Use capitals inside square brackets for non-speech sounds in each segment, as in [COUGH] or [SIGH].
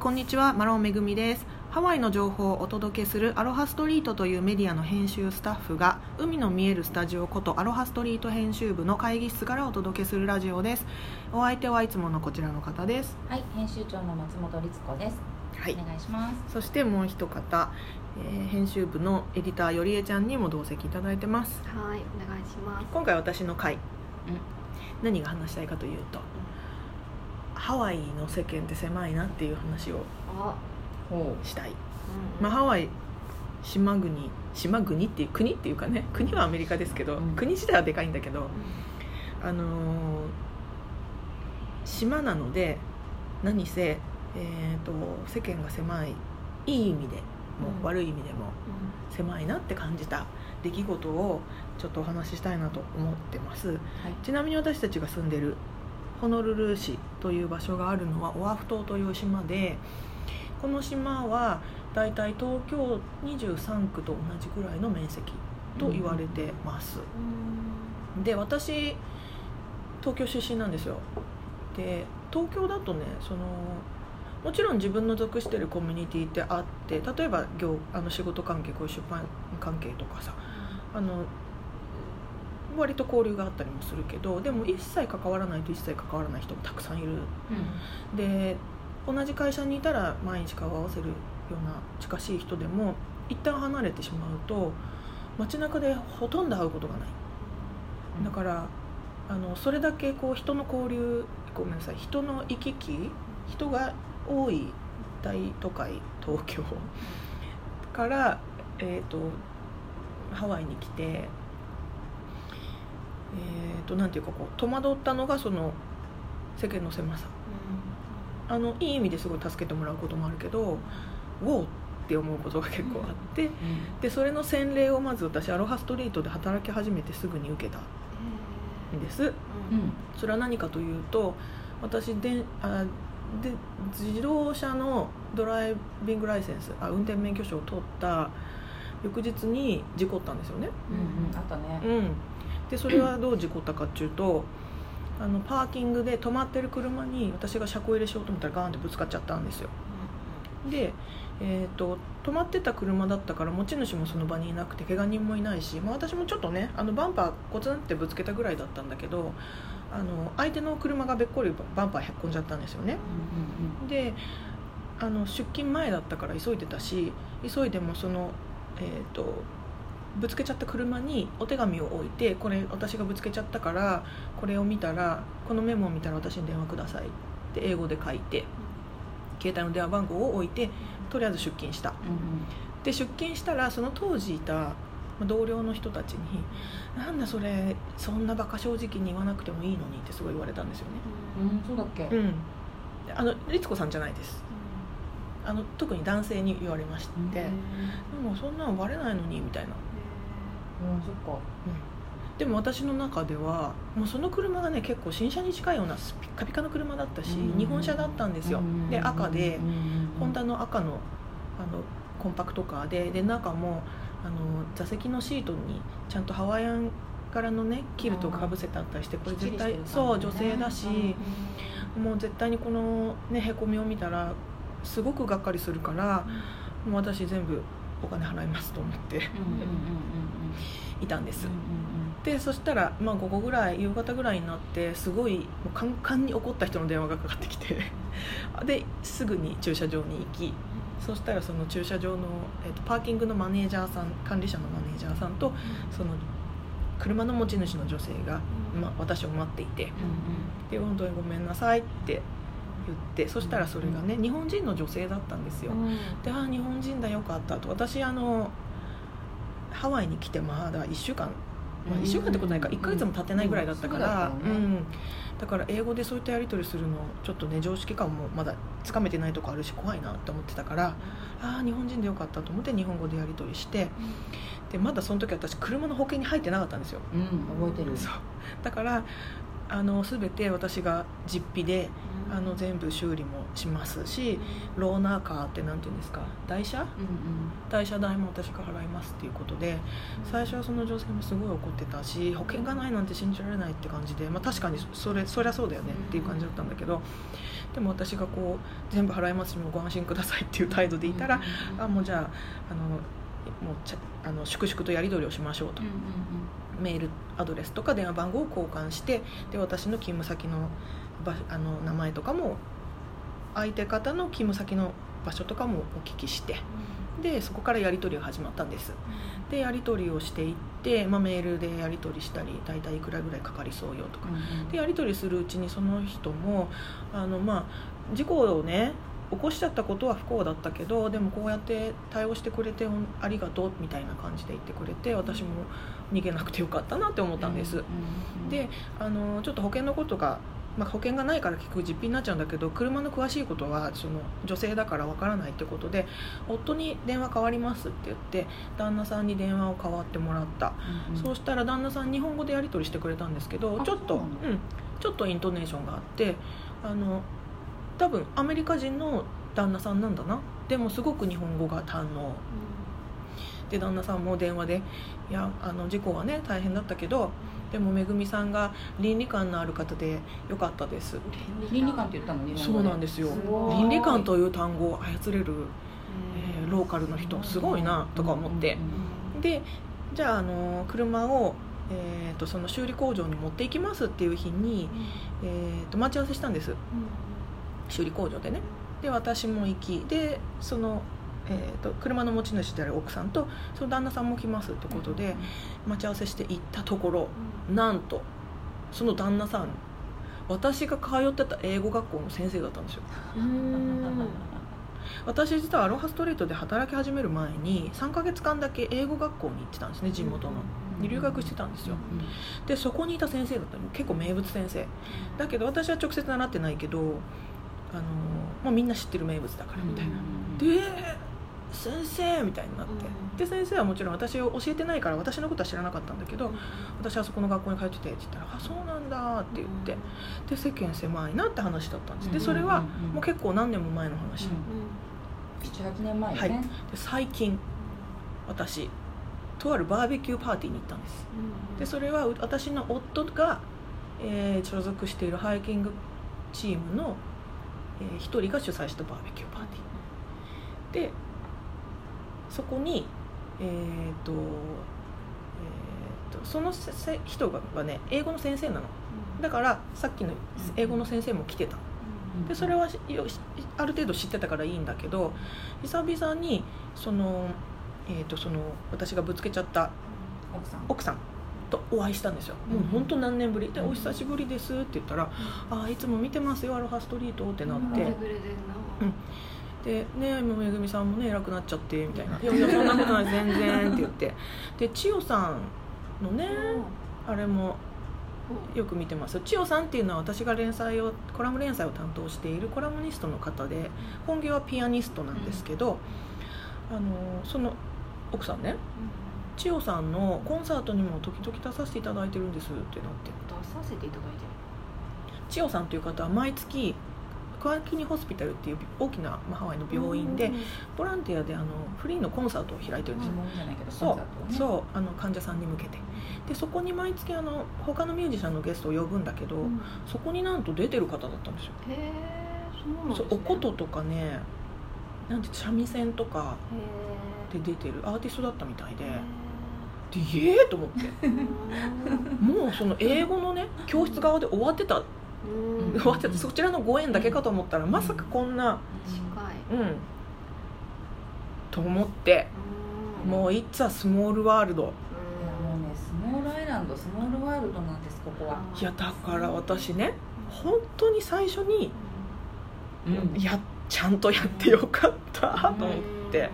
こんにちはマロンめぐみです。ハワイの情報をお届けするアロハストリートというメディアの編集スタッフが海の見えるスタジオことアロハストリート編集部の会議室からお届けするラジオです。お相手はいつものこちらの方です。はい、編集長の松本律子です。はい。お願いします。そしてもう一方、えー編集部のエディターよりえちゃんにも同席いただいてます。はい、お願いします。今回私の回、うん。何が話したいかというとハワイの世間って狭いなっていう話をしたい、うんまあ、ハワイ島国島国っていう国っていうかね国はアメリカですけど、うん。国自体はでかいんだけどあのー島なので何せ、えー、と世間が狭い。いい意味でも、うん。悪い意味でも狭いなって感じた出来事をちょっとお話ししたいなと思ってます。はい。ちなみに私たちが住んでるホノルル市という場所があるのはオアフ島という島でこの島はだいたい東京23区と同じぐらいの面積と言われてます、で私東京出身なんですよ。で東京だとねそのもちろん自分の属してるコミュニティってあって例えば業あの仕事関係こういう出版関係とかさあの割と交流があったりもするけどでも一切関わらないと一切関わらない人もたくさんいる。で同じ会社にいたら毎日顔を合わせるような近しい人でも一旦離れてしまうと街中でほとんど会うことがない。うんだからあのそれだけこう人の交流ごめんなさい人の行き来人が多い大都会東京から、えー、とハワイに来て、えー、となんていうかこう戸惑ったのがその世間の狭さ。あのいい意味ですごい助けてもらうこともあるけど「ウォー」って思うことが結構あって、うん。でそれの洗礼をまず私アロハストリートで働き始めてすぐに受けたんです。うん。それは何かというと私であで自動車のドライビングライセンスあ運転免許証を取った翌日に事故ったんですよね、うんうん。あったね。うん、でそれはどう事故ったかっていうとあのパーキングで止まってる車に私が車庫入れしようと思ったらガーンってぶつかっちゃったんですよ。で、えー、と止まってた車だったから持ち主もその場にいなくて怪我人もいないし、まあ、私もちょっとねあのバンパーコツンってぶつけたぐらいだったんだけどあの相手の車がべっこりバンパーへっこんじゃったんですよね。うん。であの出勤前だったから急いでたし急いでもその、えー、とぶつけちゃった車にお手紙を置いてこれ私がぶつけちゃったからこれを見たらこのメモを見たら私に電話くださいって英語で書いて携帯の電話番号を置いてとりあえず出勤した。うんで出勤したらその当時いたまあ同僚の人たちに「なんだそれそんなバカ正直に言わなくてもいいのに」ってすごい言われたんですよね。うんうんそうだっけ？うん。あの律子さんじゃないです。あの特に男性に言われまして、うんでもそんなのバレないのにみたいな、うんそっか。でも私の中ではもうその車がね結構新車に近いようなピッカピカの車だったし、うん。日本車だったんですよ、で赤で、うん。うんうんホンダの赤のあのコンパクトカーでで中もあの座席のシートにちゃんとハワイアン柄のねキルトをかぶせてあったりしてこれ絶対、きっちりしてるそう女性だし、もう絶対にこのねへこみを見たらすごくがっかりするからもう私全部お金払いますと思ってうんうんうんうんいたんです、うんうんでそしたら、まあ、午後ぐらい夕方ぐらいになってすごいもうカンカンに怒った人の電話がかかってきて [LAUGHS] ですぐに駐車場に行きそしたらその駐車場の、えー、とパーキングのマネージャーさん管理者のマネージャーさんとその車の持ち主の女性が、まあ、私を待っていてうんで本当にごめんなさいって言ってそしたらそれがね日本人の女性だったんですよ。うん。うんでああ日本人だよかったと。私あのハワイに来てまだ1週間、まあ、1週間ってことないか。うん。1ヶ月も経ってないぐらいだったから、うん。そうだったよね。うん。だから英語でそういったやり取りするのちょっとね常識感もまだつかめてないとこあるし怖いなって思ってたからああ日本人でよかったと思って日本語でやり取りしてでまだその時私車の保険に入ってなかったんですよ。うん覚えてる。そう。だからあの全て私が実費であの全部修理もしますしローナーカーってなんていうんですか代車？うんうん。代車代も私が払いますっていうことで最初はその女性もすごい怒ってたし保険がないなんて信じられないって感じで、まあ、確かにそれそりゃそうだよねっていう感じだったんだけどでも私がこう全部払いますしもうご安心くださいっていう態度でいたらあもうじゃああのもうちゃあの粛々とやり取りをしましょうと。うんうんメールアドレスとか電話番号を交換してで私の勤務先の場あの名前とかも相手方の勤務先の場所とかもお聞きしてでそこからやり取りが始まったんです。でやり取りをしていって、まあ、メールでやり取りしたり大体いくらぐらいかかりそうよとか。でやり取りするうちにその人もあの、まあ、事故をね起こしちゃったことは不幸だったけどでもこうやって対応してくれてありがとうみたいな感じで言ってくれて私も逃げなくてよかったなって思ったんです、であのちょっと保険のことが、まあ、保険がないから結局実費になっちゃうんだけど車の詳しいことはその女性だからわからないってことで夫に電話変わりますって言って旦那さんに電話を代わってもらった、うんうん。そうしたら旦那さん日本語でやり取りしてくれたんですけどあちょっとそうなんだ。うん、ちょっとイントネーションがあってあの多分アメリカ人の旦那さんなんだな。でもすごく日本語が堪能。で旦那さんも電話で「いやあの事故はね大変だったけどでもめぐみさんが倫理観のある方でよかったです」倫理観って言ったの日本語そうなんですよ。倫理観という単語を操れる、えーローカルの人すごいなとか思って。うんうんでじゃああの車を、えー、とその修理工場に持っていきますっていう日に、えー、と待ち合わせしたんです。修理工場でね。で私も行きでその、えー、と車の持ち主である奥さんとその旦那さんも来ますってことで待ち合わせして行ったところなんとその旦那さん私が通ってた英語学校の先生だったんですよ。私実はアロハストリートで働き始める前に3ヶ月間だけ英語学校に行ってたんですね地元の。で留学してたんですよ。でそこにいた先生だったの。結構名物先生。だけど私は直接習ってないけどあの、まあ、みんな知ってる名物だからみたいな。で先生みたいになって。で先生はもちろん私を教えてないから私のことは知らなかったんだけど私はそこの学校に通っててって言ったら「あそうなんだ」って言ってで世間狭いなって話だったんです。でそれはもう結構何年も前の話。78年前よはい。ねで最近私とあるバーベキューパーティーに行ったんです。でそれはう私の夫が、えー所属しているハイキングチームのえー一、人が主催したバーベキューパーティー。でそこにえっ、と,、えー、とその人がね英語の先生なの。だからさっきの英語の先生も来てた。でそれはある程度知ってたからいいんだけど久々にその,、えー、とその私がぶつけちゃった奥さん。奥さんとお会いしたんですよ、もう本当何年ぶり？で「お久しぶりです」って言ったら「ああいつも見てますよアロハストリート」ってなって、うんで「ねえもうめぐみさんもね偉くなっちゃって」みたいな「いやいやそんなことない全然」って言って。で千代さんのねあれもよく見てます。千代さんっていうのは私が連載をコラム連載を担当しているコラムニストの方で本業はピアニストなんですけど、あのその奥さんね千代さんのコンサートにも時々出させていただいてるんですってなって。出させていただいて千代さんという方は毎月クワキニホスピタルっていう大きな、まあ、ハワイの病院でボランティアであのフリーのコンサートを開いてるんです。よ、そうそう。あの患者さんに向けて。でそこに毎月あの他のミュージシャンのゲストを呼ぶんだけど、うん。そこになんと出てる方だったんですよ。へえそうね。おこととかねなんて三味線とかへで出てるアーティストだったみたいでえでイエーと思って。[LAUGHS] もうその英語のね教室側で終わってたうん。ってた。そちらのご縁だけかと思ったらまさかこんな近い。うん。と思って。もう「It's a small world いやもうねスモールアイランドスモールワールドなんですここは」いやだから私ね本当に最初にうん。やちゃんとやってよかったと思って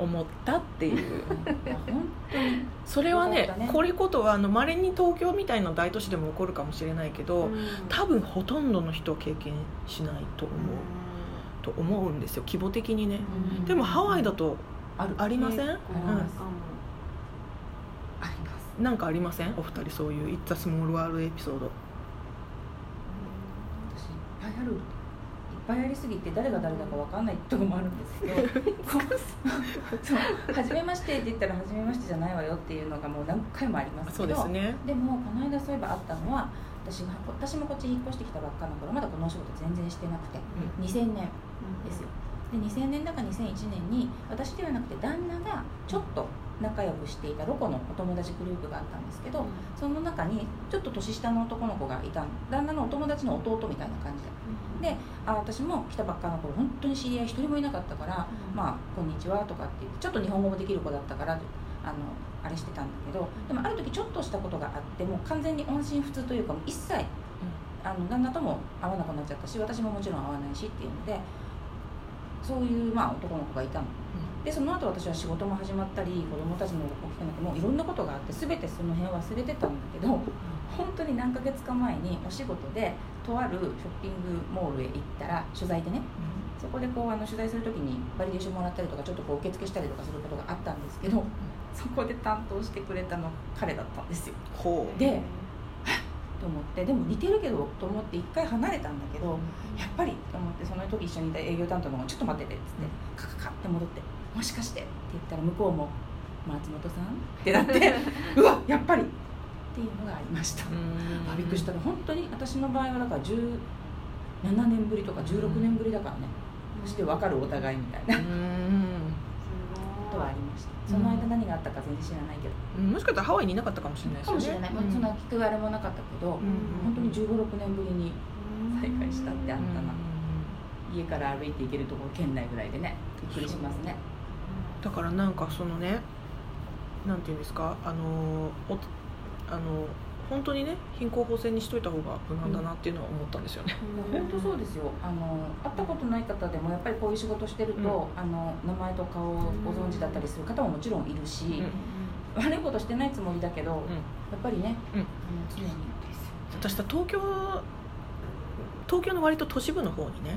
思ったっていう。いや本当に。それはねねこういうことはまれに東京みたいな大都市でも起こるかもしれないけど、多分ほとんどの人は経験しないと思う、と思うんですよ。規模的にね、うん。でもハワイだとある。ありません、なんかありません？お二人そういう「It's a small world」エピソード私いっぱある。いっぱいありすぎて誰が誰だか分かんないとこもあるんですけどそう初めましてって言ったら初めましてじゃないわよっていうのがもう何回もありますけどですね。でもこの間そういえばあったのは私が私もこっち引っ越してきたばっかの頃まだこのお仕事全然してなくて2000年ですよ。で2000年だか2001年に私ではなくて旦那がちょっと仲良くしていたロコのお友達グループがあったんですけどその中にちょっと年下の男の子がいた旦那のお友達の弟みたいな感じで。であ私も来たばっかの頃本当に知り合い一人もいなかったから「まあこんにちは」とかって言ってちょっと日本語もできる子だったからあのあれしてたんだけどでもある時ちょっとしたことがあってもう完全に音信不通というかもう一切あの旦那とも会わなくなっちゃったし私ももちろん会わないしっていうのでそういう、まあ、男の子がいたのでその後私は仕事も始まったり子供たちも大きくなってもういろんなことがあって全てその辺忘れてたんだけど本当に何ヶ月か前にお仕事でとあるショッピングモールへ行ったら取材でねそこでこうあの取材する時にバリデーションもらったりとかちょっとこう受付したりとかすることがあったんですけどそこで担当してくれたの彼だったんですよ。でと思ってでも似てるけどと思って一回離れたんだけどやっぱりと思ってその時一緒にいた営業担当の子が「ちょっと待ってて」っつってカカカって戻って「もしかして」って言ったら向こうも「松本さん?」ってなって [LAUGHS] うわやっぱり。っていうのがありました。あびっくりした本当に私の場合はだから17年ぶりとか16年ぶりだからね。そして分かるお互いみたいな。うん。ことはありました。その間何があったか全然知らないけど。もしかしたらハワイにいなかったかもしれないですよね。かもしれない、まあ、そんな聞くあれもなかったけど、ん。本当に1 5 6年ぶりに再会したってあったな、家から歩いて行けるところ県内ぐらいでねびっくりしますねだからなんかそのねなんていうんですかあのおあの本当にね貧困法制にしといた方が無難だなっていうのは思ったんですよね、本当そうですよ。あの会ったことない方でもやっぱりこういう仕事してると、うん。あの名前と顔をご存知だったりする方ももちろんいるし、うん。悪いことしてないつもりだけど、やっぱりね、うん。常に私さ東京東京の割と都市部の方にね